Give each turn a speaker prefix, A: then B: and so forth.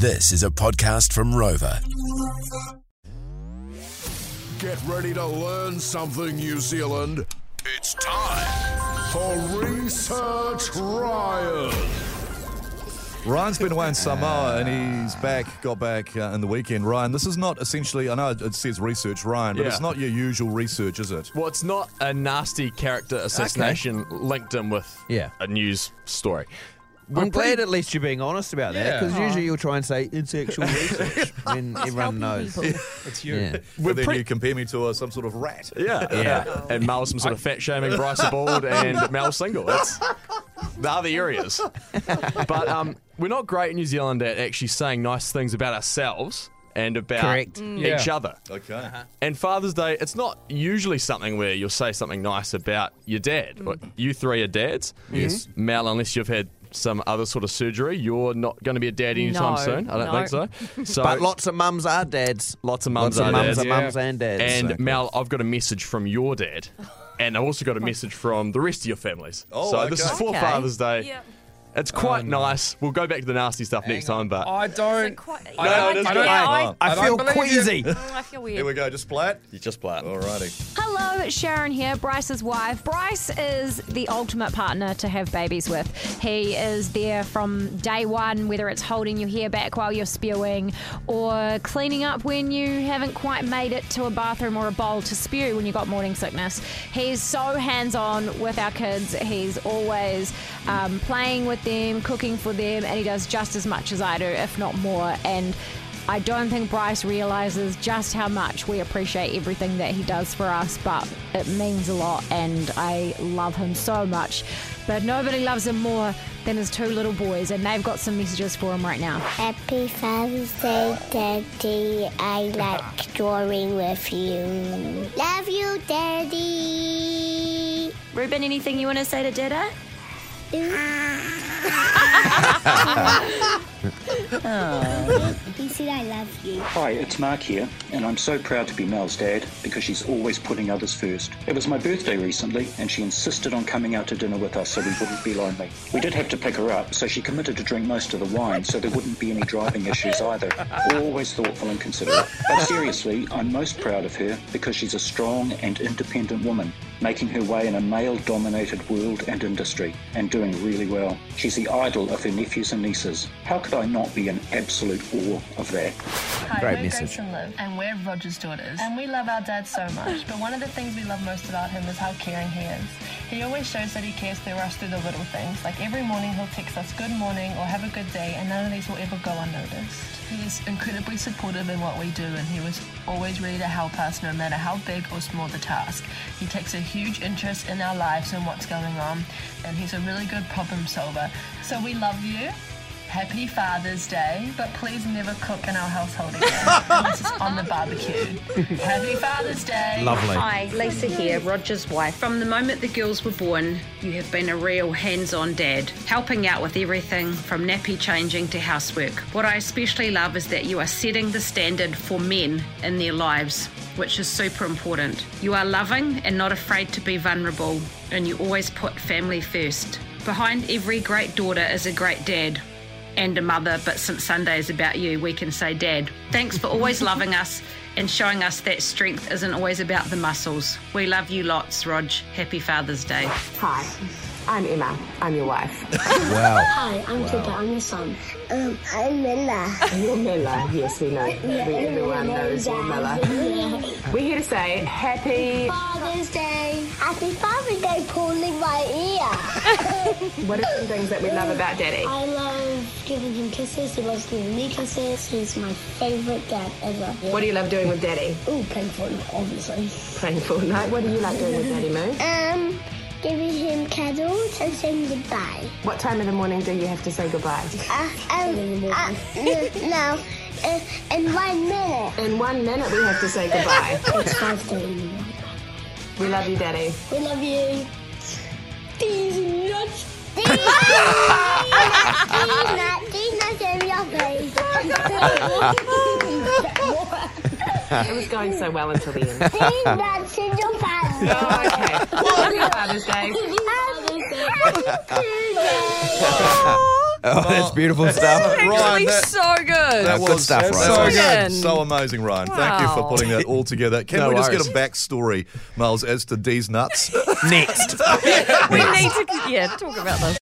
A: This is a podcast from Rover.
B: Get ready to learn something, New Zealand. It's time for Research Ryan.
C: Ryan's been away in Samoa and he's back, got back uh, in the weekend. Ryan, this is not essentially, I know it says research Ryan, but
D: Yeah.
C: it's not your usual research, is it?
D: Well, it's not a nasty character assassination linked in with
E: Yeah.
D: a news story.
E: I'm glad at least you're being honest about that
D: Yeah.
E: because usually you'll try and say it's actual research when everyone knows.
C: It's you.
E: Yeah.
C: But then
D: pre-
C: you compare me to uh, some sort of rat.
D: Yeah,
E: Yeah.
D: And Mel some sort of fat shaming Bryce Bald and Mel single. That's the other areas. But um, we're not great in New Zealand at actually saying nice things about ourselves and about
E: Correct.
D: each other.
C: Okay.
D: And Father's Day, it's not usually something where you'll say something nice about your dad. What, You three are dads. Yes. Mal, unless you've had some other sort of surgery, you're not going to be a dad anytime
F: No,
D: soon. I don't
F: no.
D: think so. So
E: But lots of mums are dads.
D: lots of mums
E: Lots of
D: are
E: mums
D: dads.
E: are mums and dads.
D: And
C: Exactly.
D: Mel, I've got a message from your dad. And I've also got a message from the rest of your families.
C: Oh,
D: so this is
C: okay.
D: for
F: Okay.
D: Father's Day.
F: Yep.
D: It's quite nice. We'll go back to the nasty stuff next time, but
G: I don't.
F: Quite,
G: I
F: yeah,
G: don't-
F: I,
G: I don't-
F: yeah. I,
E: I
G: I
E: feel
G: don't
E: queasy.
F: mm, I feel weird.
C: Here we go, just play it.
D: you just play it.
C: Alrighty.
F: Hello, Sharon here, Bryce's wife. Bryce is the ultimate partner to have babies with. He is there from day one, whether it's holding your hair back while you're spewing or cleaning up when you haven't quite made it to a bathroom or a bowl to spew when you got morning sickness. He's so hands on with our kids. He's always um, playing with them, cooking for them, and he does just as much as I do, if not more. And I don't think Bryce realizes just how much we appreciate everything that he does for us, but it means a lot and I love him so much. But nobody loves him more than his two little boys, and they've got some messages for him right now.
H: Happy Father's Day, Daddy. I like drawing with you. Love you, Daddy.
F: Ruben, anything you want to say to Dada?
H: He I love you.
I: Hi, it's Mark here, and I'm so proud to be Mel's dad because she's always putting others first. It was my birthday recently, and she insisted on coming out to dinner with us so we wouldn't be lonely. We did have to pick her up, so she committed to drink most of the wine so there wouldn't be any driving issues either. Always thoughtful and considerate. But seriously, I'm most proud of her because she's a strong and independent woman, making her way in a male dominated world and industry, and doing really well. She's the idol of her nephews and nieces. How could I not be in absolute awe of that?
J: Hi,
E: Great
J: we're
E: message.
J: Grace and Liv, and we're Roger's daughters. And we love our dad so much, but one of the things we love most about him is how caring he is. He always shows that he cares for us through the little things. Like every morning he'll text us good morning or have a good day, and none of these will ever go unnoticed. He's incredibly supportive in what we do, and he was always ready to help us no matter how big or small the task. He takes a huge interest in our lives and what's going on, and he's a really good problem solver. So we love you. Happy Father's Day, but please never cook in our household again unless it's on the barbecue. Happy Father's Day.
E: Lovely.
K: Hi, Lisa here, Roger's wife. From the moment the girls were born, you have been a real hands on dad, helping out with everything from nappy changing to housework. What I especially love is that you are setting the standard for men in their lives, which is super important. You are loving and not afraid to be vulnerable, and you always put family first. Behind every great daughter is a great dad and a mother, but since Sunday is about you, we can say dad. Thanks for always loving us and showing us that strength isn't always about the muscles. We love you lots, Rog. Happy Father's Day.
L: Hi, I'm Emma. I'm your wife.
E: Wow.
H: Hi, I'm Pippa. I'm your son. Um, I'm Milla.
L: You're Milla. Yes, we know. We, everyone knows you're Milla. We're here to say happy.
H: Father's Day. Happy Father's Day, pulling my ear.
L: What are some things that we love about Daddy?
H: I love giving him kisses. He loves giving me kisses. He's my favorite dad ever.
L: What do you love doing with Daddy?
H: Ooh, playing Fortnite, obviously.
L: Playing Fortnite. What do you like doing with Daddy Moo?
H: Um, giving him cuddles and saying goodbye.
L: What time of the morning do you have to say goodbye?
H: Uh, um, uh, no, uh, in one minute.
L: In one minute, we have to say goodbye.
H: It's 5.30
L: we love you, Daddy.
H: We love you. These nuts. These nuts. These nuts in your face.
L: It was going so well until the end.
H: These nuts in your face.
L: Oh, okay. Happy Father's Day.
H: Happy Father's Day.
E: Oh, that's beautiful stuff.
G: Actually,
C: Ryan, that-
G: so good.
C: That
E: Good
C: was
E: stuff,
C: so
E: Ryan.
C: good. So amazing, Ryan. Thank you for
G: Wow.
C: putting that all together. Can
D: No
C: we just
D: worries.
C: get a backstory, Miles, as to Dee's nuts?
E: Next.
G: we need to, yeah, talk about this.